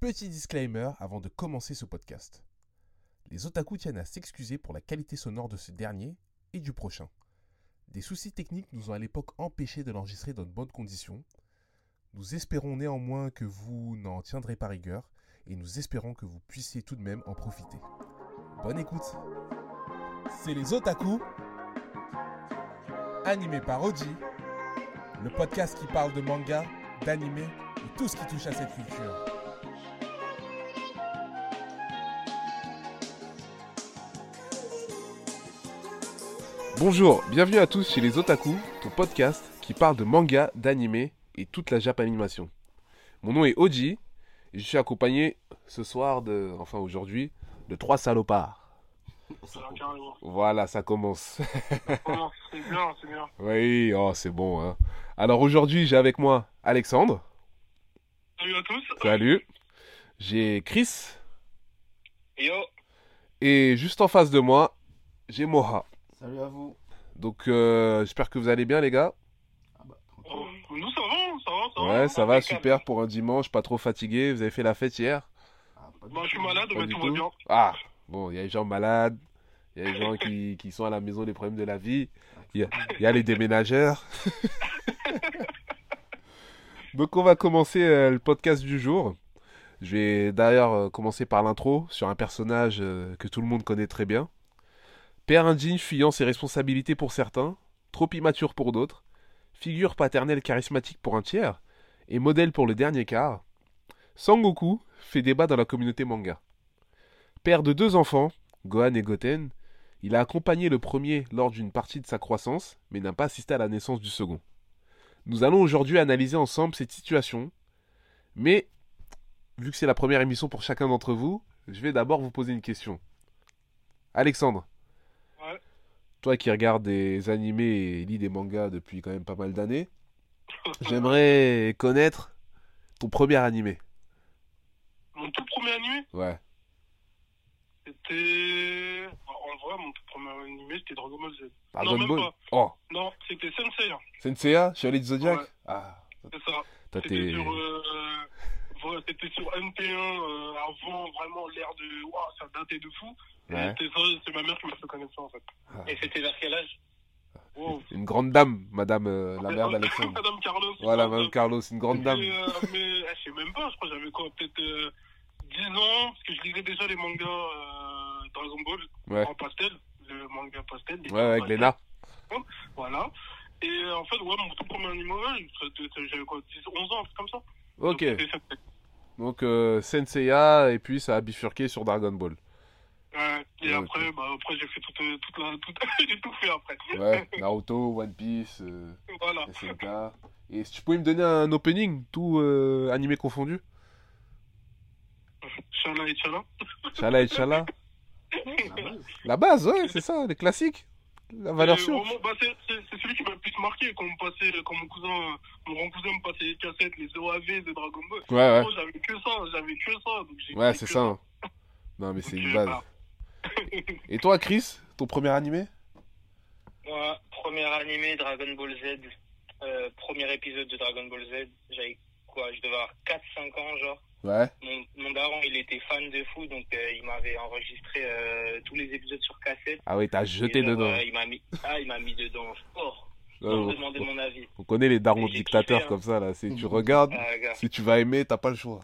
Petit disclaimer avant de commencer ce podcast. Les otaku tiennent à s'excuser pour la qualité sonore de ce dernier et du prochain. Des soucis techniques nous ont à l'époque empêchés de l'enregistrer dans de bonnes conditions. Nous espérons néanmoins que vous n'en tiendrez pas rigueur et nous espérons que vous puissiez tout de même en profiter. Bonne écoute C'est les otaku animé par Oji, le podcast qui parle de manga, d'anime et tout ce qui touche à cette culture. Bonjour, bienvenue à tous chez les Otaku, ton podcast qui parle de manga, d'anime et toute la japanimation. Mon nom est Oji et je suis accompagné ce soir de, enfin aujourd'hui, de trois salopards. Voilà, ça commence. C'est bien, c'est bien. Oui, oh, c'est bon. Hein. Alors aujourd'hui, j'ai avec moi Alexandre. Salut à tous. Salut. J'ai Chris. Yo. Et juste en face de moi, j'ai Moha. Salut à vous. Donc euh, j'espère que vous allez bien les gars. Ah bah. Oh, nous, ça va, ça va, ça va. Ouais, ça va, super pour un dimanche, pas trop fatigué. Vous avez fait la fête hier? Ah, du Bah, je suis malade, Pas mais du tout tout. va bien. Ah, bon, il y a les gens malades, il y a les gens qui, qui sont à la maison, des problèmes de la vie, il y a, il y a les déménageurs. Donc on va commencer euh, le podcast du jour. Je vais d'ailleurs euh, commencer par l'intro sur un personnage euh, que tout le monde connaît très bien. Père indigne fuyant ses responsabilités pour certains, trop immature pour d'autres, figure paternelle charismatique pour un tiers, et modèle pour le dernier quart, Sangoku fait débat dans la communauté manga. Père de deux enfants, Gohan et Goten, il a accompagné le premier lors d'une partie de sa croissance, mais n'a pas assisté à la naissance du second. Nous allons aujourd'hui analyser ensemble cette situation, mais vu que c'est la première émission pour chacun d'entre vous, je vais d'abord vous poser une question. Alexandre. Toi qui regardes des animés et lis des mangas depuis quand même pas mal d'années, j'aimerais connaître ton premier animé. Mon tout premier animé, Ouais. c'était. En vrai, mon tout premier animé, c'était Dragon Ball Z. Dragon même Ball. pas. Oh, Non, c'était Sensei, hein. Senseiya, Chevalier du Zodiac Ouais. Ah, c'est ça. C'était sur, euh, voilà, c'était sur NT1 euh, avant vraiment l'ère de. Waouh, ça datait de fou. Ouais. c'est ma mère qui m'a fait connaître ça en fait. Ah. Et c'était vers quel âge? Wow. Une grande dame, madame euh, la mère d'Alexandre. Madame Carlos. Voilà, Madame Carlos, une grande dame. Euh, mais ah, je sais même pas, je crois que j'avais quoi, peut-être euh, 10 ans, parce que je lisais déjà les mangas Dragon Ball Ouais, en pastel, le manga pastel. ouais, avec Lena. Voilà. Et en fait, ouais, mon tout premier c'était- j'avais quoi, 10, 11 ans, comme ça. Ok, Donc. Donc euh, Senseiya, et puis ça a bifurqué sur Dragon Ball. Ouais, et après, bah, après j'ai fait toute, euh, toute la. Toute... j'ai tout fait après. Ouais, Naruto, One Piece, euh, Voilà. SNK. Et si tu pouvais me donner un opening, tout euh, animé confondu? Chala et Chala. Chala et Chala La base. La base, ouais, c'est ça, les classiques. La valeur Et sûre. vraiment, bah, c'est c'est- c'est celui qui m'a le plus marqué quand, on passait, quand mon cousin, euh, mon grand cousin me passait les cassettes, les OAV de Dragon Ball. Ouais, ouais. Moi, j'avais que ça, j'avais que ça. donc j'ai Ouais, c'est que ça. hein. Non, mais c'est une euh, base. bah, Et toi, Chris, ton premier animé? Moi, premier animé Dragon Ball Z, euh, premier épisode de Dragon Ball Z, j'avais quoi, je devais avoir 4-5 ans genre. Ouais. Mon, mon daron, il était fan de fou, donc euh, il m'avait enregistré euh, tous les épisodes sur cassette. Ah oui, t'as jeté dedans. euh, il m'a mis, ah, il m'a mis dedans fort, me on- demander mon avis. On connaît les darons dictateurs kiffé, hein. comme ça, là. Si tu regardes, Ah, si tu vas aimer, t'as pas le choix.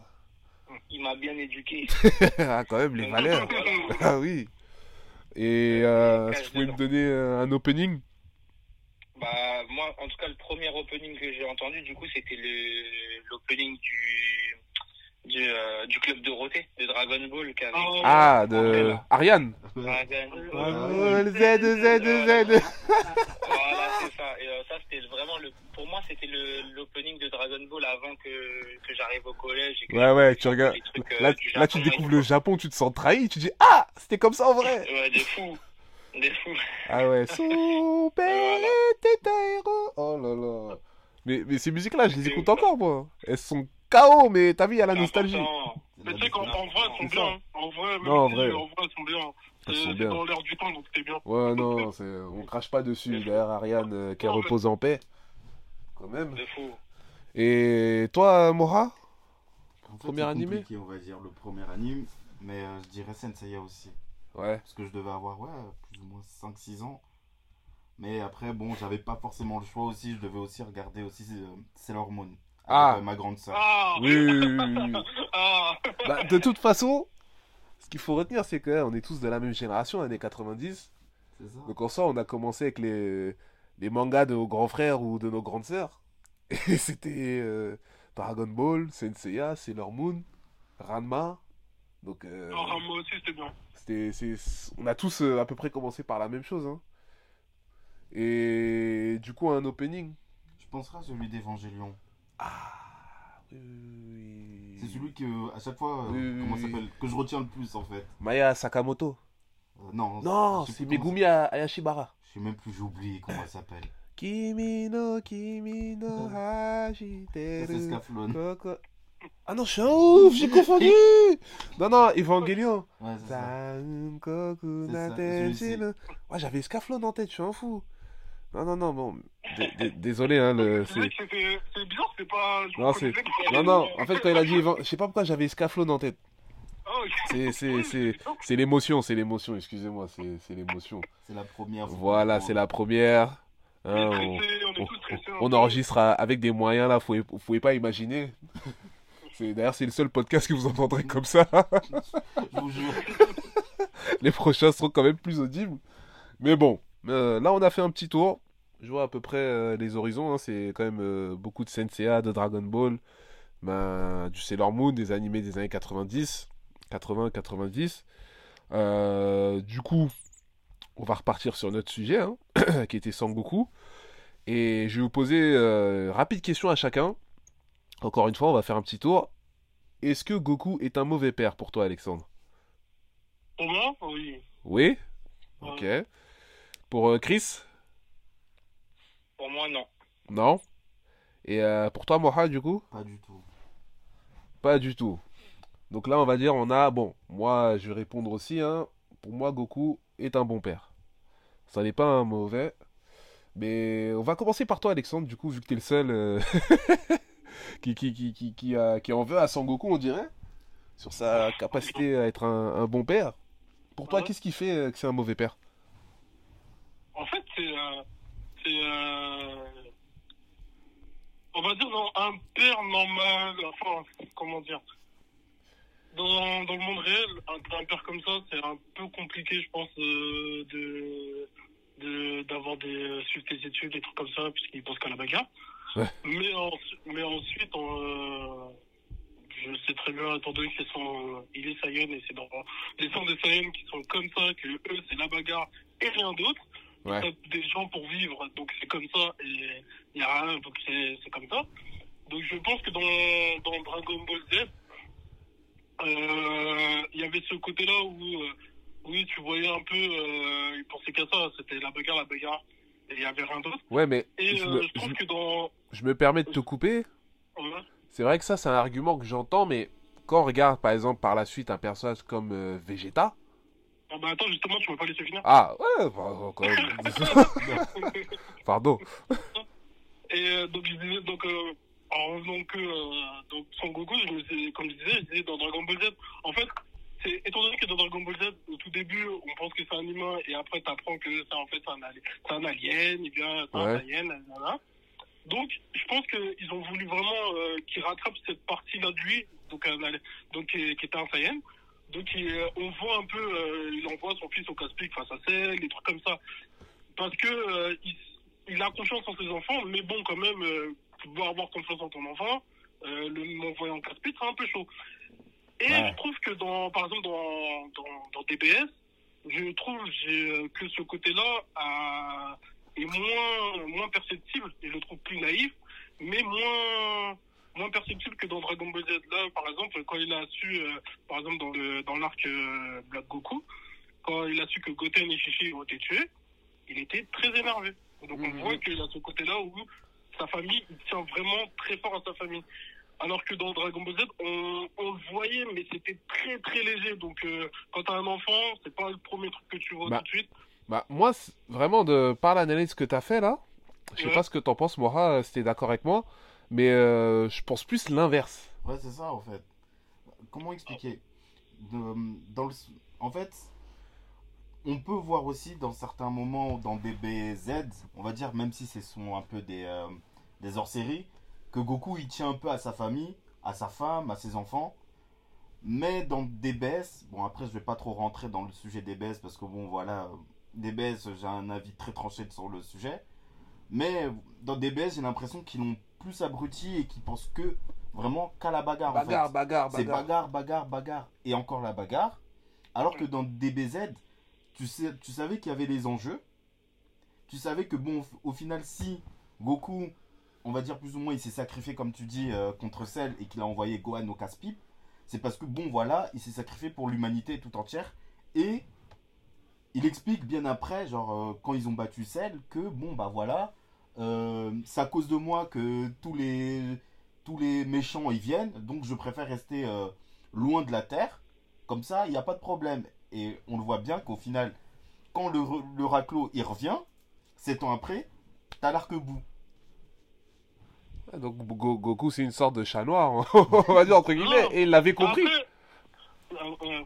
il m'a bien éduqué. ah, quand même, les valeurs. Ah oui. Et euh, si tu pouvais me donner un opening? Bah, moi, en tout cas, le premier opening que j'ai entendu, du coup, c'était le l'opening du du, euh, du club Dorothée de Dragon Ball Oh. Ah, de Ariane. Dragon Ball. Oh, le Z, Z, Z. Voilà, c'est ça. Et euh, ça, c'était vraiment le. Pour moi, c'était le l'opening de Dragon Ball avant que, que j'arrive au collège. Et que Ouais, ouais, tu regardes. trucs, euh, Là, là, tu découvres le Japon, tu te sens trahi, tu dis Ah, c'était comme ça en vrai. Ouais, des fous. Des fous. Ah ouais, son père était un héros. Oh là là. Mais, mais ces musiques-là, je les écoute encore, moi. Elles sont KO, mais t'as vu, il y a la nostalgie. Mais tu sais qu'en en vrai, elles sont C'est bien. ça. hein. En vrai, même Non, en vrai. en vrai, elles sont bien. Elles C'est sont c'est bien. dans l'air du temps, donc c'était bien. Ouais, non, c'est- on crache pas dessus. D'ailleurs, Ariane, euh, mais- repose en paix. Quand même. Et toi, Mora En fait, Premier animé on va dire, le premier anime. Mais euh, je dirais Senseiya aussi. Ouais. Parce que je devais avoir, ouais, plus ou moins 5-6 ans. Mais après, bon, j'avais pas forcément le choix aussi. Je devais aussi regarder aussi euh, Sailor Moon. Ah. euh, ma grande sœur. Ah Oui, oui, oui, oui, oui. Ah Bah, de toute façon, ce qu'il faut retenir, c'est qu'on est tous de la même génération, années 90. C'est ça Donc en soi, on a commencé avec les, les mangas de nos grands frères ou de nos grandes sœurs. Et c'était euh, Dragon Ball, Senseiya, Sailor Moon, Ranma. Donc euh, Non, Rambo aussi, c'était bien. c'était, c'est- on a tous euh, à peu près commencé par la même chose. hein. Et du coup, un opening. Je penserai à celui d'Evangélion. Oui, oui, C'est celui que, à chaque fois, comment s'appelle Que je retiens le plus en fait. Maya Sakamoto. Euh, non, Non, c'est Megumi Ayashibara. Je sais même plus, j'ai oublié comment elle s'appelle. Kimi no kimi no hashiteru Ah non, je suis un ouf, j'ai confondu Non, non, Evangelion Ouais, c'est ça. Ouais, j'avais Scaflon en tête, je suis un fou. Non, non, non, bon. d- d- Désolé, hein, le. C'est bizarre, c'est pas. je Non, c'est-. Non, non, en fait, quand il a dit. Je sais pas pourquoi j'avais Scaflon en tête. Ah. C'est- c'est- Oui, c'est- donc, C'est l'émotion, c'est l'émotion, excusez-moi, c'est c'est l'émotion. C'est la première. Voilà, c'est la première. on Hein, on- enregistre avec des moyens là, vous pouvez, vous pouvez pas imaginer. D'ailleurs c'est le seul podcast que vous entendrez comme ça. Je vous jure. Les prochains seront quand même plus audibles. Mais bon, euh, là on a fait un petit tour. Je vois à peu près euh, les horizons. hein. C'est quand même euh, beaucoup de Senseiya, de Dragon Ball, ben, du Sailor Moon, des animés des années 90, 80, 90. Euh, du coup, on va repartir sur notre sujet, hein, qui était Sangoku. Et je vais vous poser euh, rapide question à chacun. Encore une fois, on va faire un petit tour. Est-ce que Goku est un mauvais père pour toi, Alexandre? Pour moi, oui. Oui? Ok. Pour Chris? Pour moi, non. Non? Et euh, pour toi, Moha, du coup? Pas du tout. Pas du tout. Donc là, on va dire, on a... Bon, moi, je vais répondre aussi. Hein. Pour moi, Goku est un bon père. Ça n'est pas un mauvais. Mais on va commencer par toi, Alexandre, du coup, vu que t'es le seul euh, qui, qui, qui, qui, qui, a- qui en veut à Sangoku, on dirait. Sur sa capacité à être un, un bon père. Pour toi, Ouais. qu'est-ce qui fait euh, que c'est un mauvais père? En fait, c'est. euh, c'est. euh, on va dire dans un père normal, enfin, comment dire. Dans, dans le monde réel, un, un père comme ça, c'est un peu compliqué, je pense, euh, de de- d'avoir des suivre tes études, des trucs comme ça, puisqu'il pense qu'à la bagarre. Ouais. Mais, en- mais ensuite, euh, je sais très bien, étant donné qu'ils sont, il est Saiyan et c'est dans les sons des Saiyans qui sont comme ça, que eux, c'est la bagarre et rien d'autre. Ouais. Des gens pour vivre, donc c'est comme ça, et il n'y a rien, donc c'est comme ça. Donc je pense que dans, dans Dragon Ball Z, euh, il y avait ce côté-là où, euh, oui, tu voyais un peu, euh, ils pensaient qu'à ça, c'était la bagarre, la bagarre, et il n'y avait rien d'autre. Ouais, mais Et je me, je trouve je- que dans... je me permets de te couper. ouais, C'est vrai que ça, c'est un argument que j'entends, mais quand on regarde, par exemple, par la suite, un personnage comme euh, Vegeta... Ah bah attends, justement, tu m'as pas laissé finir. Ah, ouais, bah, quand même. Pardon. Et euh, donc, je disais, donc, euh, en revenant que euh, donc, Son Goku, je me suis- comme je disais, je disais dans Dragon Ball Z, en fait, c'est étant donné que dans Dragon Ball Z, au tout début, on pense que c'est un humain, et après, tu apprends que c'est en fait un, ali- c'est un alien, bien, c'est Ouais. un alien, nanana. Donc, je pense qu'ils ont voulu vraiment euh, qu'il rattrape cette partie-là de lui, donc, un donc qui, qui était un Saiyan. Donc, il, on voit un peu, euh, il envoie son fils au casse-pique face à Cell, des trucs comme ça. Parce que euh, il, il a confiance en ses enfants, mais bon, quand même, euh, tu dois avoir confiance en ton enfant. Euh, le m'envoyer en casse-pique, c'est un peu chaud. Et Ouais. je trouve que, dans, par exemple, dans, dans, dans DBS, je trouve que ce côté-là est moins, moins perceptible, et je le trouve plus naïf, mais moins moins perceptible que dans Dragon Ball Z. Là, par exemple, quand il a su, euh, par exemple, dans le dans l'arc euh, Black Goku, quand il a su que Goten et Shishi ont été tués, il était très énervé. Donc on Mhm. voit qu'il a ce côté-là où sa famille, il tient vraiment très fort à sa famille. Alors que dans Dragon Ball Z, on, on le voyait, mais c'était très très léger. Donc euh, quand t'as un enfant, c'est pas le premier truc que tu vois Bah, tout de suite. Bah, moi, vraiment, de, par l'analyse que t'as fait là, je sais Ouais. pas ce que t'en penses, Moira, euh, si t'es d'accord avec moi, mais euh, je pense plus l'inverse. Ouais, c'est ça en fait. comment expliquer? Dans le, En fait, on peut voir aussi dans certains moments dans DBZ, on va dire, même si ce sont un peu des, euh, des hors-séries, que Goku il tient un peu à sa famille, à sa femme, à ses enfants. Mais dans DBS, bon après je vais pas trop rentrer dans le sujet DBS parce que bon voilà, DBS j'ai un avis très tranché sur le sujet. Mais dans DBS j'ai l'impression qu'ils l'ont plus abruti et qu'ils pensent que vraiment qu'à la bagarre. en fait. Bagarre, bagarre, C'est bagarre. bagarre, bagarre, bagarre. Et encore la bagarre. Alors que dans DBZ, tu, sais, tu savais qu'il y avait les enjeux. Tu savais que, bon, au final, si Goku, on va dire plus ou moins, il s'est sacrifié, comme tu dis, euh, contre Cell et qu'il a envoyé Gohan au casse-pipe, c'est parce que, bon, voilà, il s'est sacrifié pour l'humanité tout entière. Et il explique bien après, genre, euh, quand ils ont battu Cell, que, bon, bah voilà, euh, c'est à cause de moi que tous les, tous les méchants y viennent, donc je préfère rester euh, loin de la Terre. Comme ça, il n'y a pas de problème. Et on le voit bien qu'au final, quand le, le raclo il revient, sept ans après, t'as l'arc-bout. Donc Go- Goku, c'est une sorte de chat noir, on va dire entre guillemets, Non. et il l'avait compris. Après, euh, euh,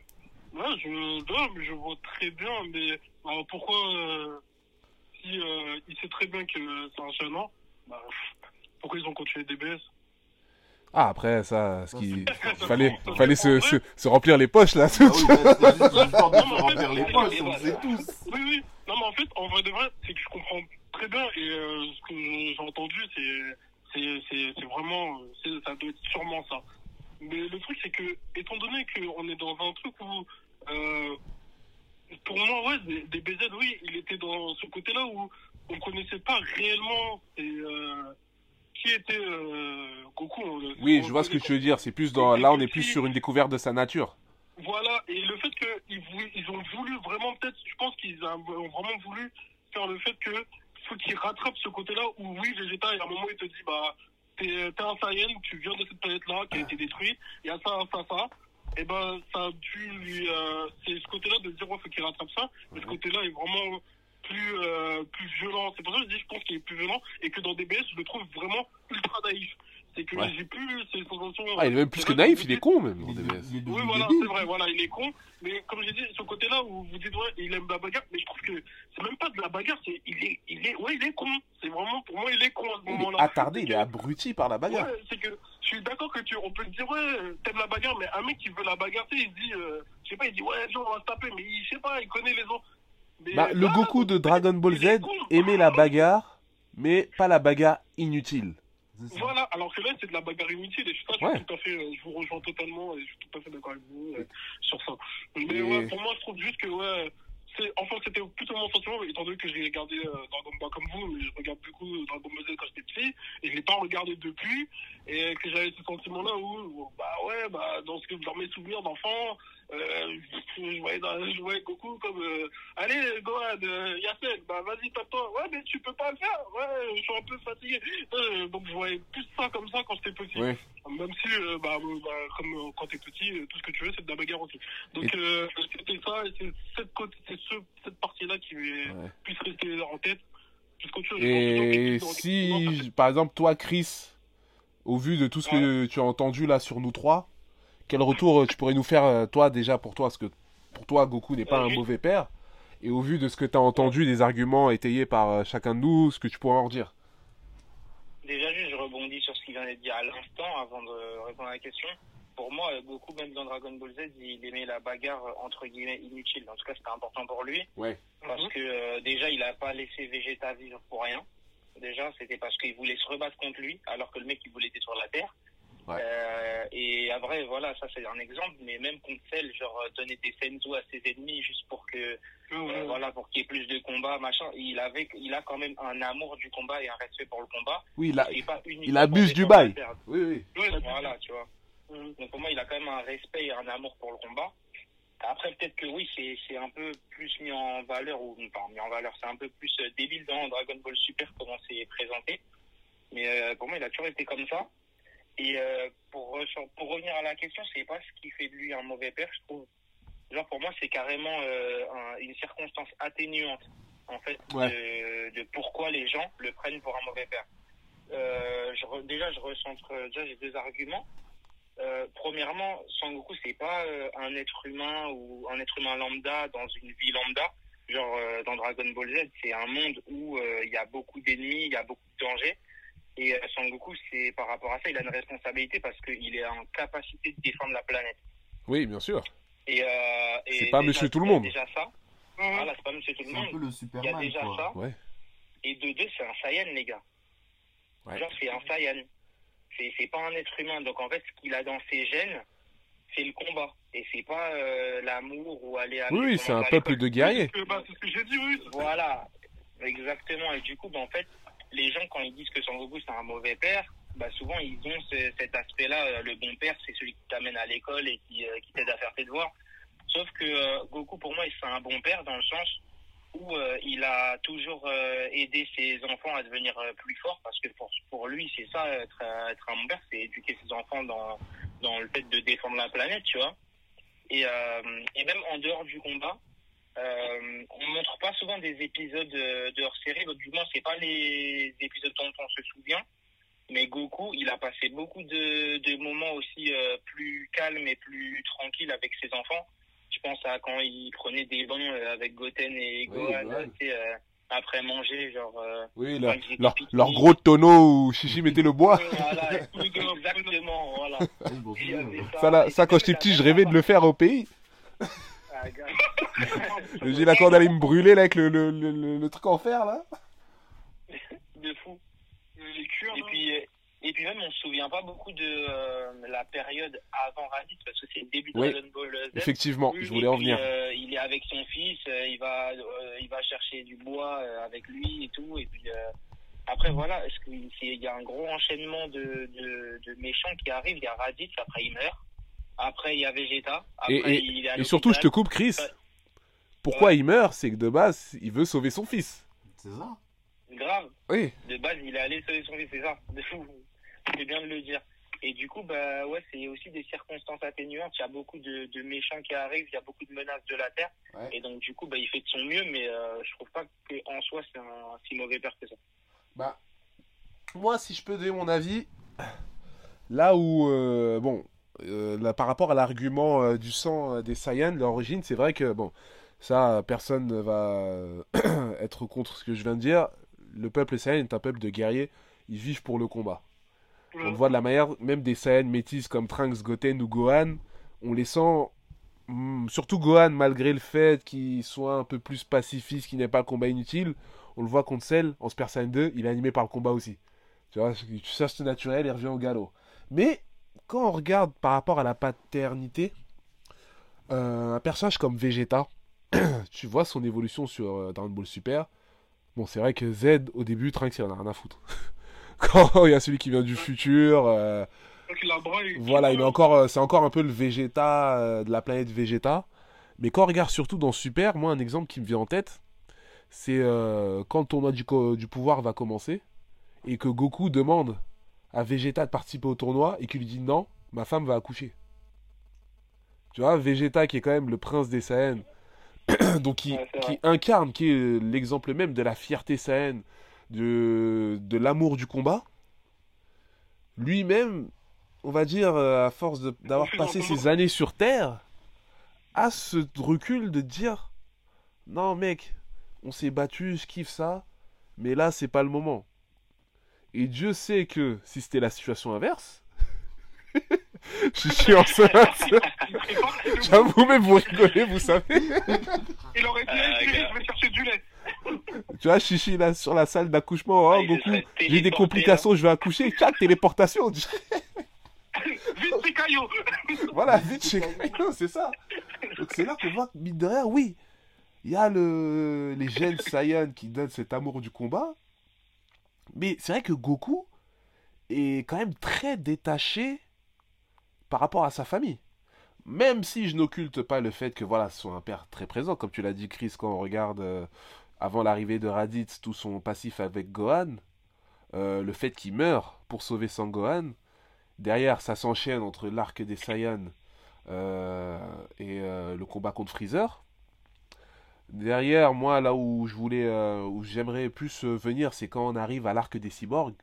ouais, je, non, mais je vois très bien, mais alors pourquoi, euh, si euh, il sait très bien que c'est un chat noir, bah, pourquoi ils ont continué DBS Ah, après, ça, ce qui... Fallait, fallait se, se, remplir les poches, là. Ah oui, bah, juste se remplir les poches, on le sait tous. Oui, oui. Non, mais en fait, en vrai de vrai, c'est que je comprends très bien et euh, ce que j'ai entendu, c'est, c'est, c'est, c'est vraiment, c'est, ça doit être sûrement ça. Mais le truc, c'est que, étant donné qu'on est dans un truc où, euh, pour moi, ouais, des, des BZ, oui, il était dans ce côté-là où on connaissait pas réellement et, euh, qui était euh, Goku. on le- Oui, on je vois ce que tu veux dire. C'est plus dans... Là, on est plus sur une découverte de sa nature. voilà, et le fait qu'ils ils ont voulu vraiment, peut-être, je pense qu'ils ont vraiment voulu faire le fait que faut qu'ils rattrapent ce côté-là où, oui, Vegeta, et à un moment, il te dit, bah, t'es un Saiyan, tu viens de cette planète-là qui a été détruite, il y a ça, ça, ça. Et ben, ça a dû lui. euh, c'est ce côté-là de dire, ouais, faut qu'il rattrape ça, mais ce côté-là est vraiment plus, euh, plus violent. C'est pour ça que je dis, je pense qu'il est plus violent, et que dans DBS, je le trouve vraiment ultra naïf. C'est que Ouais. j'ai plus ces sensations. Ah, il est même plus que naïf, il est con, même, DBS. oui, voilà, c'est vrai, voilà, il est con. Mais comme j'ai dit, ce côté-là où vous dites, ouais, il aime la bagarre, mais je trouve que c'est même pas de la bagarre, c'est, il est, il est, ouais, il est con. C'est vraiment, pour moi, il est con à ce Il est moment-là. attardé, il est abruti par la bagarre. Ouais, c'est que, je suis d'accord que tu, on peut te dire, ouais, t'aimes la bagarre, mais un mec qui veut la bagarre, tu sais, il dit, euh, je sais pas, il dit, ouais, viens, on va se taper, mais il, je sais pas, il connaît les autres. Mais, Bah, le là, Goku de Dragon Ball Z aimait la bagarre, mais pas la bagarre inutile. Voilà, alors que là, c'est de la bagarre inutile, et ça, je suis Ouais. tout à fait, euh, je vous rejoins totalement, et je suis tout à fait d'accord avec vous euh, sur ça. Mais Et- ouais, pour moi, je trouve juste que, ouais, c'est, enfin, c'était plutôt mon sentiment, étant donné que j'ai regardé euh, Dragon Ball comme vous, mais je regarde beaucoup Dragon Ball Z quand j'étais petit, et je l'ai pas regardé depuis, et que j'avais ce sentiment-là où, où, bah ouais, bah, dans, ce que, dans mes souvenirs d'enfant, je, voyais dans- je voyais Goku comme, euh, allez, Gohan, euh, Yacine, bah vas-y, tape-toi, ouais, mais tu peux pas le faire, ouais, je suis un peu fatigué. Euh, donc je voyais plus ça comme ça quand j'étais petit. Ouais. Même si, euh, bah, euh, bah, comme euh, quand t'es petit, euh, tout ce que tu veux, c'est de la bagarre aussi. Donc euh, c'était ça, et c'est cette, côté- c'est ce, cette partie-là qui Ouais. puisse rester en tête. Et si, par exemple, toi, Chris, au vu de tout ce que tu as entendu là sur nous trois, quel retour euh, tu pourrais nous faire, euh, toi, déjà, pour toi Parce que pour toi, Goku n'est pas Euh, un oui. mauvais père. Et au vu de ce que tu as entendu, des arguments étayés par euh, chacun de nous, ce que tu pourrais en dire Déjà, juste, je rebondis sur ce qui vient d'être dit à l'instant avant de répondre à la question. Pour moi, euh, Goku, même dans Dragon Ball Z, il aimait la bagarre euh, entre guillemets inutile. En tout cas, c'était important pour lui. Ouais. Parce que euh, déjà, il n'a pas laissé Vegeta vivre pour rien. Déjà, c'était parce qu'il voulait se rebattre contre lui, alors que le mec, il voulait détruire la Terre. Ouais. Euh, et vrai, voilà, ça c'est un exemple, mais même contre Cell, genre euh, donner des senzu à ses ennemis juste pour que, euh, voilà, pour qu'il y ait plus de combats, machin. Il avait, il a quand même un amour du combat et un respect pour le combat. Oui, il, a- Et pas uniquement il abuse du bail. Oui, oui. Ouais, Voilà, tu vois. Donc pour moi, il a quand même un respect et un amour pour le combat. Après, peut-être que oui, c'est un peu plus mis en valeur, ou enfin mis en valeur, c'est un peu plus débile dans Dragon Ball Super, comment c'est présenté. Mais euh, pour moi, il a toujours été comme ça. Et euh, pour, pour revenir à la question, c'est pas ce qui fait de lui un mauvais père, je trouve. Genre pour moi, c'est carrément euh, un- une circonstance atténuante, en fait, Ouais. de, de pourquoi les gens le prennent pour un mauvais père. Euh, je re- déjà, je recentre, déjà, j'ai deux arguments. euh, premièrement, Sangoku, c'est pas euh, un être humain ou un être humain lambda dans une vie lambda. Genre euh, dans Dragon Ball Z, c'est un monde où euh, il y a beaucoup d'ennemis, il y a beaucoup de dangers. Et euh, Sangoku, c'est par rapport à ça, il a une responsabilité parce qu'il est en capacité de défendre la planète. Oui, bien sûr. Et, euh, et C'est pas déjà, Monsieur Tout le il y a Monde. Déjà ça. Mhm. Voilà, c'est pas Monsieur Tout le C'est un Monde. peu le Il y a Superman, déjà quoi. ça. Ouais. Et de deux, c'est un Saiyan, les gars. Ouais. Genre, c'est un Saiyan. C'est, c'est pas un être humain. Donc, en fait, ce qu'il a dans ses gènes, c'est le combat. Et c'est pas euh, l'amour ou aller à Oui, oui, c'est un peuple de guerriers. Bah, c'est ce que j'ai dit, oui. Voilà, exactement. Et du coup, bah, en fait, les gens, quand ils disent que Sangoku, c'est un mauvais père, bah, souvent, ils ont ce- cet aspect-là. euh, Le bon père, c'est celui qui t'amène à l'école et qui, euh, t'aide à faire tes devoirs. Sauf que euh, Goku, pour moi, c'est un bon père dans le sens où il a toujours aidé ses enfants à devenir plus forts parce que pour, pour lui, c'est ça, être, être un bon père, c'est éduquer ses enfants dans, dans le fait de défendre la planète, tu vois. Et, et même en dehors du combat, euh, on montre pas souvent des épisodes euh, de hors série, donc du moins c'est pas les épisodes dont on se souvient. Mais Goku, il a passé beaucoup de, de moments aussi euh, plus calmes et plus tranquilles avec ses enfants. Je pense à quand il prenait des bains euh, avec Goten et Gohan, Gohan. tu sais, euh, après manger, genre. euh, Oui, leur, gros tonneau où Chichi mettait le bois. Voilà, exactement, voilà. Ça, là, Et ça, quand j'étais petit, je rêvais de le faire au pays. Ah. J'ai la corde d'aller me brûler là avec le, le, le, le- le truc en fer là. de fou. Les cures, Et puis, euh, et puis même, on se souvient pas beaucoup de euh, la période avant Raditz, parce que c'est le début de Oui. Dragon Ball Z. Effectivement, je Et voulais en puis, venir. euh, il est avec son fils, euh, il va, euh, il va chercher du bois euh, avec lui et tout. Et puis euh, après voilà, est-ce qu'il il y a un gros enchaînement de, de, de méchants qui arrivent. Il y a Raditz, après il meurt. Après il y a Vegeta. Après, Et- il surtout, je te coupe, Chris. Ouais. Pourquoi il meurt C'est que de base, il veut sauver son fils. C'est ça Grave. Oui. de base, il est allé sauver son fils, c'est ça. De fou. C'est bien de le dire. Et du coup, bah ouais, c'est aussi des circonstances atténuantes. Il y a beaucoup de, de méchants qui arrivent, il y a beaucoup de menaces de la terre. Ouais. Et donc, du coup, bah, il fait de son mieux, mais euh, je trouve pas qu'en soi, c'est un si mauvais père que ça. Bah, moi, si je peux donner mon avis, là où, euh, bon, euh, là, par rapport à l'argument euh, du sang euh, des Saiyans, l'origine, c'est vrai que, bon, ça, personne ne va être contre ce que je viens de dire. Le peuple Saiyan est un peuple de guerriers, ils vivent pour le combat. On le voit de la manière, même des Saiyans métis comme Trunks, Goten ou Gohan, on les sent, hmm, surtout Gohan, malgré le fait qu'il soit un peu plus pacifiste, qu'il n'ait pas le combat inutile, on le voit contre Cell, en Super Saiyan 2, il est animé par le combat aussi. Tu vois, tu cherches ce naturel, il revient au galop. Mais, quand on regarde par rapport à la paternité, euh, un personnage comme Vegeta, tu vois son évolution sur euh, Dragon Ball Super, bon, c'est vrai que Z, au début, Trunks, il en a rien à foutre. quand il y a celui qui vient du futur, euh, il voilà, il est encore, euh, c'est encore un peu le Vegeta de la planète Vegeta. Mais quand on regarde surtout dans Super, moi, un exemple qui me vient en tête, c'est quand le tournoi du pouvoir va commencer et que Goku demande à Vegeta de participer au tournoi et qu'il lui dit non, ma femme va accoucher. Tu vois, Vegeta qui est quand même le prince des Saiyans, donc qui, Ouais, qui incarne, qui est l'exemple même de la fierté Saiyan, de, de l'amour du combat, lui-même, on va dire, euh, à force d'avoir passé ses années sur Terre, a ce recul de dire non mec, on s'est battu, je kiffe ça, mais là c'est pas le moment. Et Dieu sait que si c'était la situation inverse, je suis enceinte. Il prépare, il- J'avoue, mais vous rigolez, vous savez. Il aurait dit, gars. je vais chercher du lait. Tu vois, Chichi là sur la salle d'accouchement, oh Ah, serait j'ai des complications, je vais accoucher, tchac, téléportation. Vite, c'est Caillot. Voilà, vite chez Kaino, c'est ça. Donc c'est là qu'on voit que, mine de rien, oui, il y a le... les gènes Saiyan qui donnent cet amour du combat. Mais c'est vrai que Goku est quand même très détaché par rapport à sa famille. Même si je n'occulte pas le fait que voilà, soit un père très présent, comme tu l'as dit Chris, quand on regarde euh, avant l'arrivée de Raditz tout son passif avec Gohan, euh, le fait qu'il meurt pour sauver Son Gohan, derrière ça s'enchaîne entre l'arc des Saiyans euh, et le combat contre Freezer. Derrière, moi, là où euh, j'aimerais plus euh, venir, c'est quand on arrive à l'arc des cyborgs,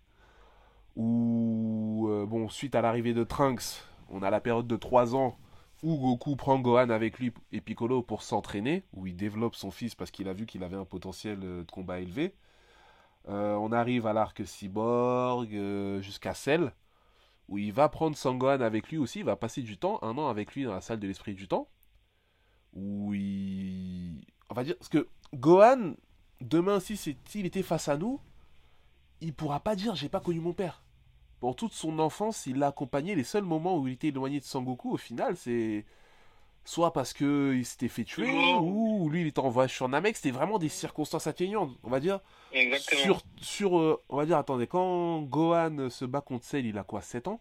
où, euh, bon, suite à l'arrivée de Trunks, on a la période de 3 ans où Goku prend Gohan avec lui et Piccolo pour s'entraîner, où il développe son fils parce qu'il a vu qu'il avait un potentiel de combat élevé. On arrive à l'arc Cyborg jusqu'à Cell, où il va prendre Sangohan avec lui aussi, il va passer du temps, un an avec lui dans la salle de l'esprit du temps, où il... On va dire, parce que Gohan, demain, si c'est- s'il était face à nous, il pourra pas dire j'ai pas connu mon père. Pour toute son enfance, il l'a accompagné. Les seuls moments où il était éloigné de Sangoku, au final, c'est soit parce que il s'était fait tuer, ou lui il était en voyage sur Namek. C'était vraiment des circonstances atténuantes, on va dire. Exactement. Sur, sur euh, on va dire, attendez, quand Gohan se bat contre Cell, il a quoi 7 ans?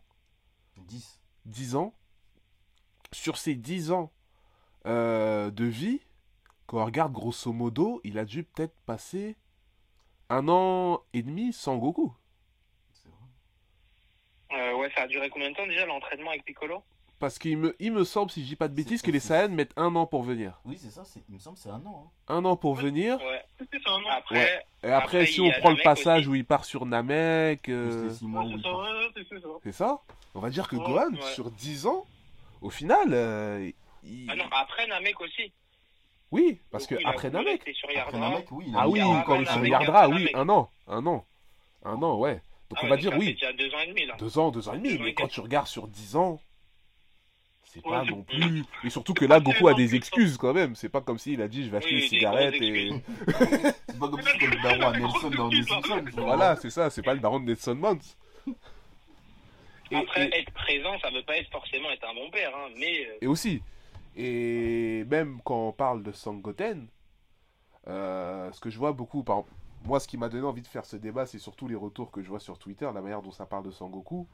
10. 10 ans. Sur ces 10 ans euh, de vie, quand on regarde grosso modo, il a dû peut-être passer un an et demi sans Goku. C'est vrai. Euh, ouais, ça a duré combien de temps déjà l'entraînement avec Piccolo? Parce qu'il me, il me semble, si je dis pas de bêtises, que les. Saiyans mettent un an pour venir. Oui, c'est ça, c'est- il me semble que c'est un an. hein. Un an pour venir. Ouais. Ça, non Après, Et après, Après, si on prend le passage aussi. où il part sur Namek, euh, Ouais, c'est ça, ouais, On va dire que Ouais, Gohan, ouais. sur 10 ans, au final, euh, il... ah non, après Namek aussi. Oui, parce que il a après Namek. sur Après Yardra. Namek, oui. Ah oui, un an quand il regardera, après oui, un an, un an, un an, ouais. Donc Ah on ouais, va donc dire oui, déjà deux ans et demi là. deux ans, deux ans et demi, Deux mais et quand tu regardes sur 10 ans, c'est Ouais, pas non plus. Et surtout que là, Goku a des excuses quand même. C'est pas comme s'il a dit je vais acheter Oui, une des cigarette et. C'est pas comme si c'était le daron à Nelson dans les Simpsons. Voilà, c'est ça, c'est pas le baron de Nelson. Et, Après, être présent, ça veut pas être forcément être un bon père, hein, mais euh, et aussi, et même quand on parle de Sangoten, euh, ce que je vois beaucoup, par exemple, moi ce qui m'a donné envie de faire ce débat, c'est surtout les retours que je vois sur Twitter, la manière dont ça parle de Sangoku.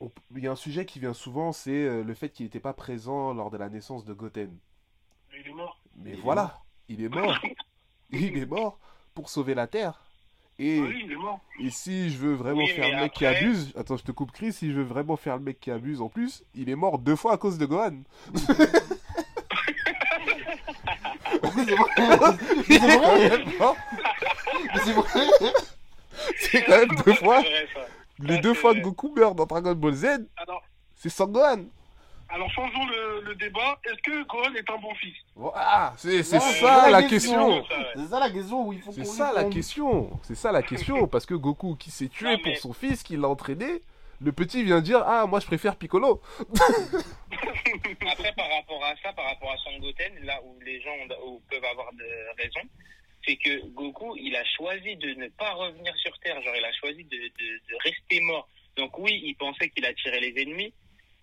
On- Il y a un sujet qui vient souvent, c'est euh, le fait qu'il n'était pas présent lors de la naissance de Goten. Il est mort. Mais Il est voilà, mort. il est mort. il est mort pour sauver la Terre. Et, Oui, mort. et si je veux vraiment Oui, faire le mec qui abuse, attends, je te coupe Chris, si je veux vraiment faire le mec qui abuse en plus, il est mort deux fois à cause de Gohan. C'est vrai. C'est vrai. C'est quand même deux fois. Les deux fois que. Goku meurt dans Dragon Ball Z, Alors, c'est sans Gohan. Alors changeons le, le débat. Est-ce que Gohan est un bon fils Ah, c'est c'est Ouais, ça c'est la la question. question. C'est ça la question où il faut C'est ça la question. C'est ça la question. Parce que Goku qui s'est tué Non, pour mais- son fils, qui l'a entraîné, le petit vient dire Ah, moi je préfère Piccolo. Après, par rapport à ça, par rapport à Son Goten, là où les gens ont- où peuvent avoir de raison, c'est que Goku, il a choisi de ne pas revenir sur Terre. Genre, il a choisi de, de, de rester mort. Donc oui, il pensait qu'il attirait les ennemis.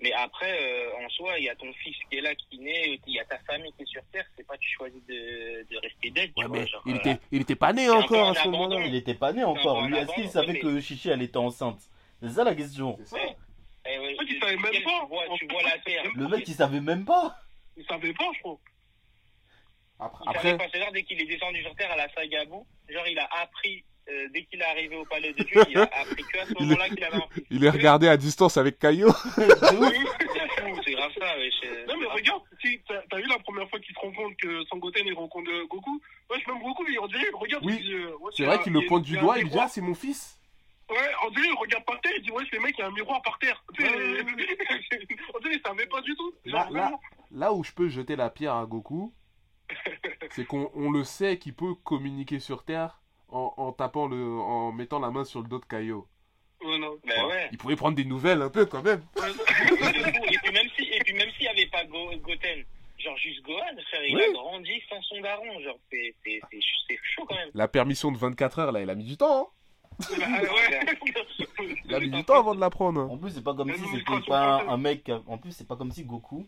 Mais après, euh, en soi, il y a ton fils qui est là, qui naît, il y a ta famille qui est sur Terre. C'est pas tu choisis de, de rester dead. tu Ouais, vois, mais genre, il euh, était, il était pas né encore à ce moment-là. Il était pas né encore. Lui, est-ce qu'il savait mais- que Chichi elle était enceinte? C'est ça la question. C'est ça. Ouais. Eh oui, En fait, il savait même tu pas. vois, tu vois la Terre. Le mec il savait même pas. Il savait pas, je crois. Après, Il après, pas, c'est-à-dire dès qu'il est descendu sur Terre à la saga Buu, genre il a appris, euh, dès qu'il est arrivé au palais de Dieu, il a appris que à ce moment-là qu'il avait un fils. il est regardé à distance avec. De ouf. C'est fou, c'est grave ça, wesh. Non, mais regarde, si t'as t'as vu la première fois qu'il se rend compte que Sangoten il rencontre euh, Goku, wesh, même Goku, il, on dirait, il regarde. Oui, il dit, euh, C'est vrai qu'il le pointe il du y a doigt, un il dit miroir. Ah, c'est mon fils. Ouais, on dirait, il regarde par terre, il dit, wesh, les mecs, il y a un miroir par terre. Tu sais, Ouais, ouais, on dirait, il savait pas du tout. Là, Genre, là, vraiment. là où je peux jeter la pierre à Goku, c'est qu'on on le sait qu'il peut communiquer sur Terre en, en tapant le, en mettant la main sur le dos de non. Ben ouais. Il pouvait prendre des nouvelles un peu quand même. et puis même si, et puis même s'il n'y avait pas Go- Goten, genre juste Gohan, frère, il Oui. a grandi sans son daron, genre c'est, c'est, c'est, c'est chaud quand même. La permission de 24 heures, là, il a mis du temps. hein. Ah, ouais. Il a mis du temps avant de la prendre. En plus c'est pas comme si c'était pas un mec. En plus c'est pas comme si Goku,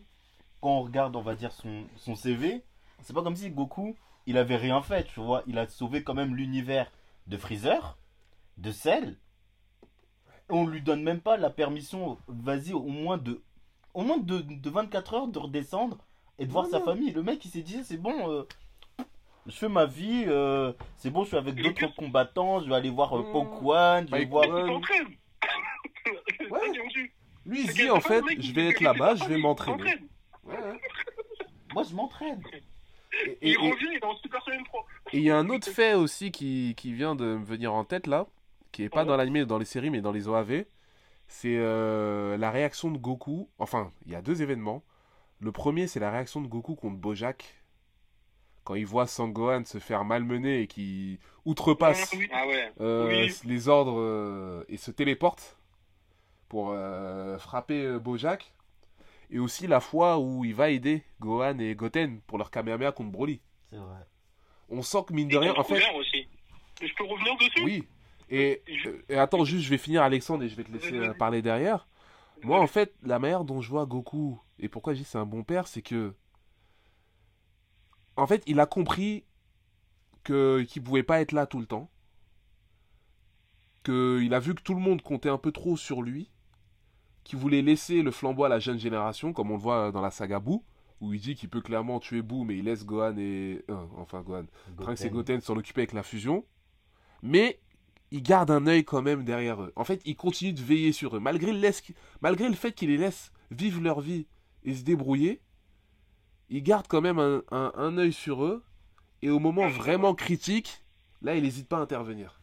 quand on regarde on va dire son, son CV, c'est pas comme si Goku il avait rien fait, tu vois. Il a sauvé quand même l'univers de Freezer, de Cell. On lui donne même pas la permission, vas-y au moins de, au moins de, de 24 heures de redescendre et de voir Non, sa famille. Le mec il s'est dit c'est bon. euh, je fais ma vie, euh, c'est bon, je suis avec d'autres que- combattants, je vais aller voir euh. Pokwan, je vais Bah, voir... écoute, Il s'entraîne. Ouais. Lui, il dit en fait, je vais être là-bas, je vais m'entraîner. ouais. Moi je m'entraîne. Et- il revient, il est en Super Saiyan 3. et il y a un autre fait aussi qui, qui vient de me venir en tête là, qui est pas dans l'anime, dans les séries, mais dans les OAV. c'est euh, la réaction de Goku. Enfin, il y a deux événements. Le premier, c'est la réaction de Goku contre Bojack. Quand il voit Sangohan se faire malmener et qui outrepasse. Ah ouais. euh, Oui. les ordres euh, et se téléporte pour frapper Bojack. Et aussi la fois où il va aider Gohan et Goten pour leur Kamehameha contre Broly. C'est vrai. On sent que mine Et de rien, contre en fait, aussi. Et je peux revenir dessus? Oui. Et, et attends, juste, je vais finir Alexandre et je vais te laisser euh, parler derrière. Moi, en fait, la manière dont je vois Goku et pourquoi je dis c'est un bon père, c'est que. En fait, il a compris que qu'il pouvait pas être là tout le temps. Qu'il a vu que tout le monde comptait un peu trop sur lui. Qu'il voulait laisser le flambeau à la jeune génération, comme on le voit dans la saga Boo, où il dit qu'il peut clairement tuer Boo, mais il laisse Gohan et. euh, enfin, Gohan. Trunks et Goten s'en occuper avec la fusion. Mais il garde un œil quand même derrière eux. En fait, il continue de veiller sur eux. Malgré le, laisse- malgré le fait qu'il les laisse vivre leur vie et se débrouiller, il garde quand même un, un, un œil sur eux. Et au moment vraiment critique, là, il n'hésite pas à intervenir.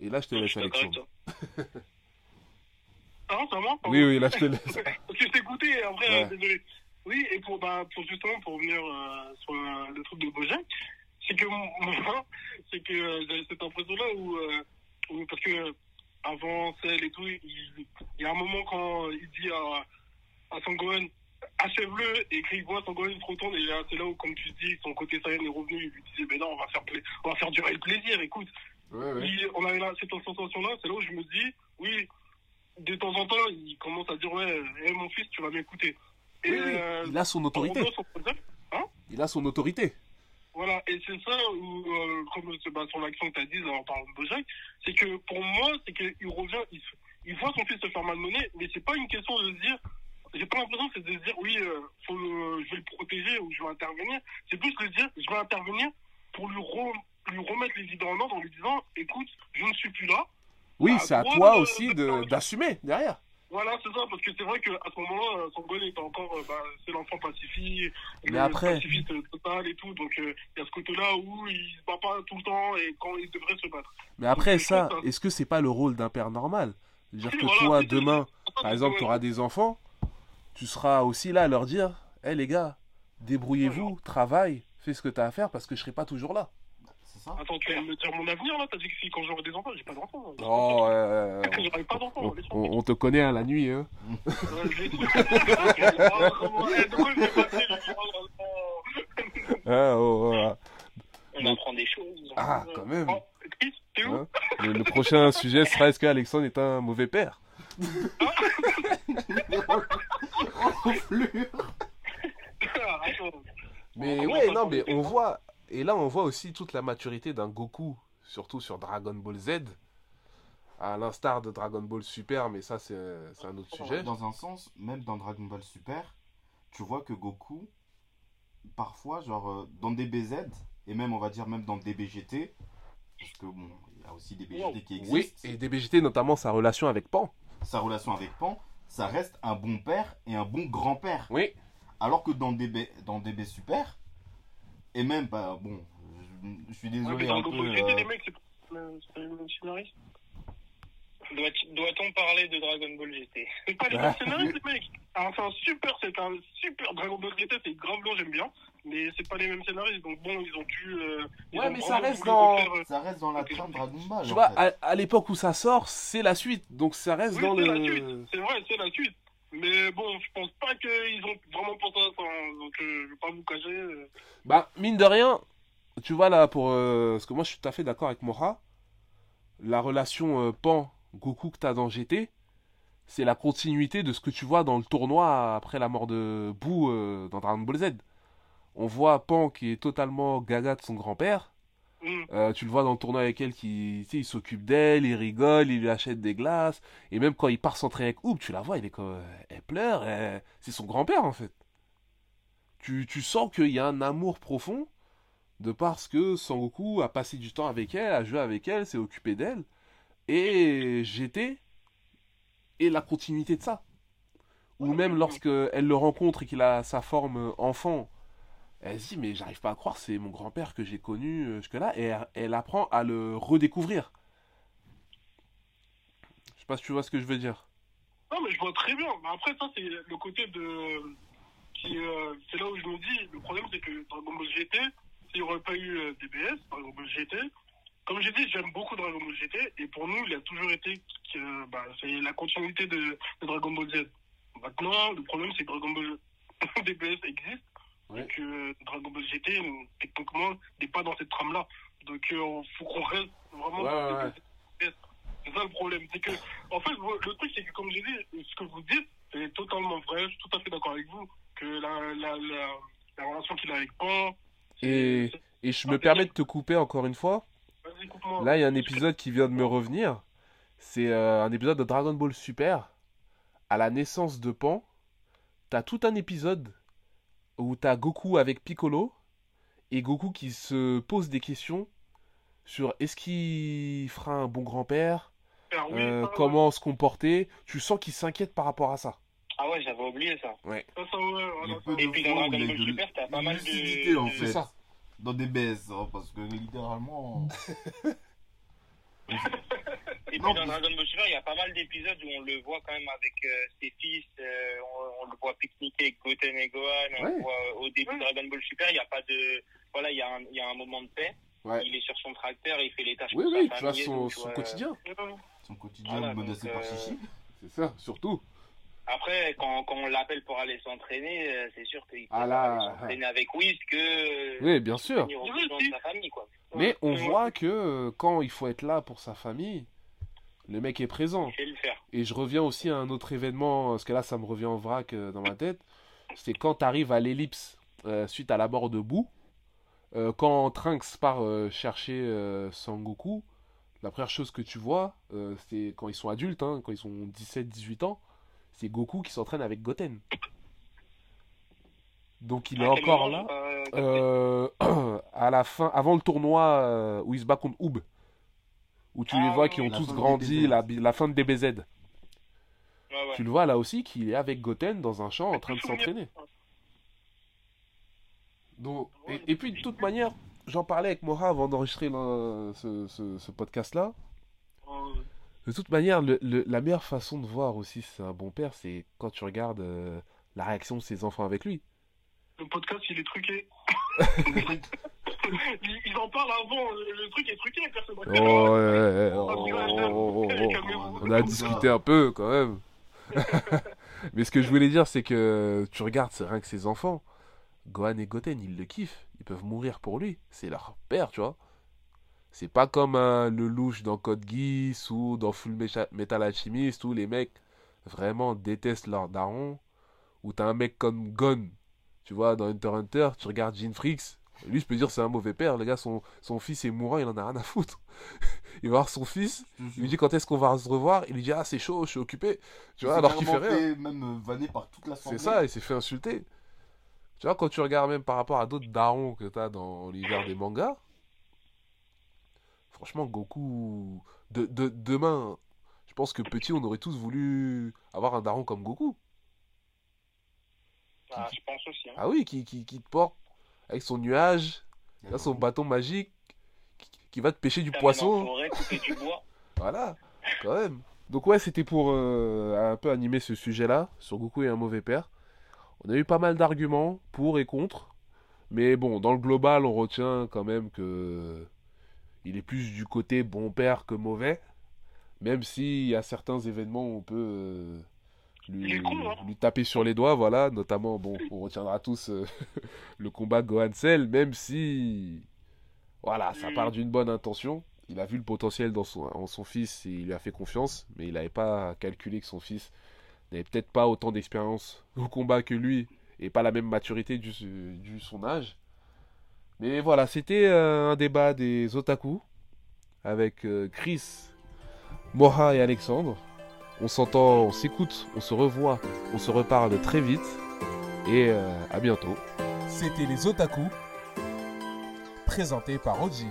Et là, je te laisse, Alexandre. non, c'est moi pardon. Oui, oui, là, je te laisse. Parce que je t'ai après, Ouais. euh, désolé. Oui, et pour, bah, pour justement, pour revenir euh, sur euh, le truc de Bojack, c'est que moi, c'est que euh, j'avais cette impression-là où, où- parce que avant celle et tout, il, il y a un moment quand il dit à, à Sangohan, achève-le, et qu'il voit Sangohan se retourne, et c'est là où, comme tu dis, son côté Saiyan est revenu, il lui disait, mais non, on va faire, on va faire durer le plaisir, écoute. Ouais, ouais. On avait là, cette sensation-là, c'est là où je me dis, oui, de temps en temps, il commence à dire, ouais, hé, mon fils, tu vas m'écouter. Et Oui, oui, euh, Il a son autorité. Bojack, Il a son autorité. voilà, et c'est ça où, euh, comme c'est bah, sur l'action que tu as dit en parlant de Bojack, c'est que pour moi, c'est qu'il revient, il, voit son fils se faire malmener, mais c'est pas une question de se dire, j'ai pas l'impression que c'est de se dire, oui, euh, faut le- je vais le protéger ou je vais intervenir, c'est plus de dire, je vais intervenir pour lui, re- lui remettre les idées en ordre en lui disant, écoute, je ne suis plus là, Oui, Bah, c'est à toi, euh, aussi de- d'assumer derrière. voilà, c'est ça, parce que c'est vrai qu'à ce moment-là, euh, Sangohan était encore, euh, bah, c'est l'enfant pacifique, Mais le après- pacifiste total et tout, donc euh, il y a ce côté-là où il se bat pas tout le temps et quand il devrait se battre. Mais après Donc, ça, est-ce que c'est pas le rôle d'un père normal? C'est-à-dire Si, que voilà, toi, demain, par exemple, tu auras des enfants, tu seras aussi là à leur dire Hé les gars, débrouillez-vous, travaille, fais ce que tu as à faire parce que je serai pas toujours là. C'est ça Attends, tu vas me dire mon avenir là T'as dit que si quand j'aurai des enfants, j'ai pas d'enfants. Oh, euh, J'aurai pas d'enfants. on, on- on te connaît à la nuit. Hein. Ouais, Ah, de prendre un enfant. Ah, oh, oh, ah. On Donc- apprend des choses. Ah, quand même. Oh, Chris, t'es où Hein le, le prochain sujet sera est-ce que Alexandre est un mauvais père? Ah. Mais ouais, non, mais on voit. Et là, on voit aussi toute la maturité d'un Goku, surtout sur Dragon Ball Z, à l'instar de Dragon Ball Super, mais ça, c'est un autre sujet. Dans un sens, même dans Dragon Ball Super, tu vois que Goku, parfois, genre euh, dans DBZ, et même on va dire même dans DBGT, parce que bon, il y a aussi des BGT qui existent, Oui, et DBGT, notamment sa relation avec Pan. sa relation avec Pan, ça reste un bon père et un bon grand-père. Oui. Alors que dans DB, dans DB Super, et même, bah, bon, je, je suis Ouais, mais désolé dans un le peu. Double GT, euh, les mecs, c'est pas c'est pas les mêmes scénaristes. Doit- Doit-on parler de Dragon Ball GT C'est pas les Ah. mêmes scénaristes, les mecs. Alors, c'est un super, c'est un super Dragon Ball GT, c'est grave long, j'aime bien. Mais c'est pas les mêmes scénaristes, donc bon, ils ont dû. euh, ils Ouais, ont mais ça reste dans- euh, ça reste dans la trame Dragon Ball. Tu vois, fait. à, à l'époque où ça sort, c'est la suite. Donc ça reste Oui, dans c'est le. la suite. C'est vrai, c'est la suite. Mais bon, je pense pas qu'ils ont vraiment pensé à ça. hein. Donc, euh, je vais pas vous cacher. euh. Bah, mine de rien, tu vois là, pour. euh, parce que moi je suis tout à fait d'accord avec Mora. La relation euh, Pan-Goku que t'as dans GT, c'est la continuité de ce que tu vois dans le tournoi après la mort de Boo euh, dans Dragon Ball Z. On voit Pan qui est totalement gaga de son grand-père. Hum. Euh, tu le vois dans le tournoi avec elle qui il s'occupe d'elle, il rigole, il lui achète des glaces. Et même quand il part s'entraîner avec Hoop, tu la vois, elle, est comme, elle pleure. elle- C'est son grand-père en fait. Tu, tu sens qu'il y a un amour profond de parce que Sangoku a passé du temps avec elle, a joué avec elle, s'est occupé d'elle. Et GT est la continuité de ça. Ou même lorsque elle le rencontre et qu'il a sa forme enfant, elle se dit mais j'arrive pas à croire, c'est mon grand-père que j'ai connu euh, jusque-là. Et elle, elle apprend à le redécouvrir. Je sais pas si tu vois ce que je veux dire. Non, mais je vois très bien. Mais après, ça, c'est le côté de. Euh, C'est là où je me dis, le problème, c'est que Dragon Ball GT, s'il n'y aurait pas eu euh, DBS, Dragon Ball GT, comme j'ai dit, j'aime beaucoup Dragon Ball GT, et pour nous, il a toujours été que bah, c'est la continuité de, de Dragon Ball Z. Maintenant, le problème, c'est que Dragon Ball DBS existe, Ouais. et que Dragon Ball GT, techniquement, n'est pas dans cette trame-là. Donc, il faut qu'on reste vraiment Ouais, dans ouais, DBS. C'est ça le problème. C'est que, en fait, le truc, c'est que, comme j'ai dit, ce que vous dites, c'est totalement vrai. Je suis tout à fait d'accord avec vous. Que la, la, la, la relation qu'il a avec Pan. Et, et je me permets de te couper encore une fois. Là, il y a un épisode qui vient de me revenir. C'est euh, un épisode de Dragon Ball Super. À la naissance de Pan, t'as tout un épisode où t'as Goku avec Piccolo et Goku qui se pose des questions sur est-ce qu'il fera un bon grand-père, euh, comment se comporter. Tu sens qu'il s'inquiète par rapport à ça. Ah ouais, j'avais oublié ça. ouais. Ça, ça, ouais. Et puis dans Dragon Ball Super, t'as pas mal de- en fait. C'est ça. Dans DBS, hein, parce que littéralement. Et puis dans Dragon Ball Super, il y a pas mal d'épisodes où on le voit quand même avec euh, ses fils, euh, on, on le voit pique-niquer avec Goten et Gohan, on Ouais. le voit euh, au début de Dragon Ball Super, il n'y a pas de... Voilà, il y, a un- il y a un moment de paix, Ouais. il est sur son tracteur, il fait les tâches Oui, pour oui, sa tu vois son, donc, son quotidien. Son quotidien Voilà, menacé donc, par euh, Chichi. C'est ça, surtout. Après, quand, quand on l'appelle pour aller s'entraîner, euh, c'est sûr qu'il Ah là, aller s'entraîner avec Whis que... Oui, bien sûr. venir au Oui, besoin si. de sa famille, quoi. Mais on voit que euh, quand il faut être là pour sa famille, le mec est présent. Le faire. Et je reviens aussi à un autre événement, parce que là ça me revient en vrac euh, dans ma tête. C'est quand tu arrives à l'ellipse euh, suite à la mort de Boo. euh, quand Trunks part chercher Sangoku, la première chose que tu vois, c'est quand ils sont adultes, hein, quand ils ont 17-18 ans, c'est Goku qui s'entraîne avec Goten. Donc il est encore là. capté Euh, à la fin, avant le tournoi euh, où ils se battent contre Oub, où tu Ah, les vois ouais, qui ont tous grandi, la, la fin de DBZ. Ouais, ouais. Tu le vois là aussi qu'il est avec Goten dans un champ en train de s'entraîner. Donc, et, et puis de toute manière, j'en parlais avec Mora avant d'enregistrer ce, ce- ce podcast-là. Euh, De toute manière, le- le- la meilleure façon de voir aussi si c'est un bon père, c'est quand tu regardes euh, la réaction de ses enfants avec lui. Le podcast, il est truqué. ils, ils en parlent avant. Le, truc est truqué. Personne Oh, ouais, ouais, oh, oh, oh, oh. On a discuté un peu quand même. Mais ce que je voulais dire, c'est que tu regardes, c'est rien que ses enfants. Gohan et Goten, ils le kiffent. Ils peuvent mourir pour lui. C'est leur père, tu vois. C'est pas comme euh, le louche dans Code Geass ou dans Full Metal Alchemist où les mecs vraiment détestent leur daron. Ou t'as un mec comme Gon, tu vois, dans Hunter Hunter, tu regardes Gene Freaks. Lui, je peux dire, c'est un mauvais père. Le gars, son, son fils est mourant, il en a rien à foutre. il va voir son fils, il lui dit quand est-ce qu'on va se revoir? Il lui dit, ah, c'est chaud, je suis occupé. Tu vois, alors qu'il fait rien. Même euh, vanné par toute la C'est ça, il s'est fait insulter. Tu vois, quand tu regardes même par rapport à d'autres darons que t'as dans l'univers des mangas, franchement, Goku. De, de- demain, je pense que petit, on aurait tous voulu avoir un daron comme Goku. Ah, je pense aussi. hein. Ah oui, qui, qui, qui te porte avec son nuage, là, son bâton magique, qui, qui va te pêcher du poisson. forêt, couper du bois. Voilà, quand même. Donc ouais, c'était pour euh, un peu animer ce sujet-là, sur Goku et un mauvais père. On a eu pas mal d'arguments pour et contre. Mais bon, dans le global, on retient quand même que il est plus du côté bon père que mauvais. Même s'il y a certains événements où on peut euh, lui, hein. lui taper sur les doigts, voilà. Notamment, bon, on retiendra tous euh, le combat Gohan Cell, même si, voilà, ça Mm. part d'une bonne intention. Il a vu le potentiel dans son, en son fils et il lui a fait confiance, mais il n'avait pas calculé que son fils n'avait peut-être pas autant d'expérience au combat que lui et pas la même maturité du, du son âge. Mais voilà, c'était euh, un débat des otaku avec euh, Chris, Moha et Alexandre. On s'entend, on s'écoute, on se revoit, on se reparle très vite et euh, à bientôt. C'était les otaku présentés par Oji.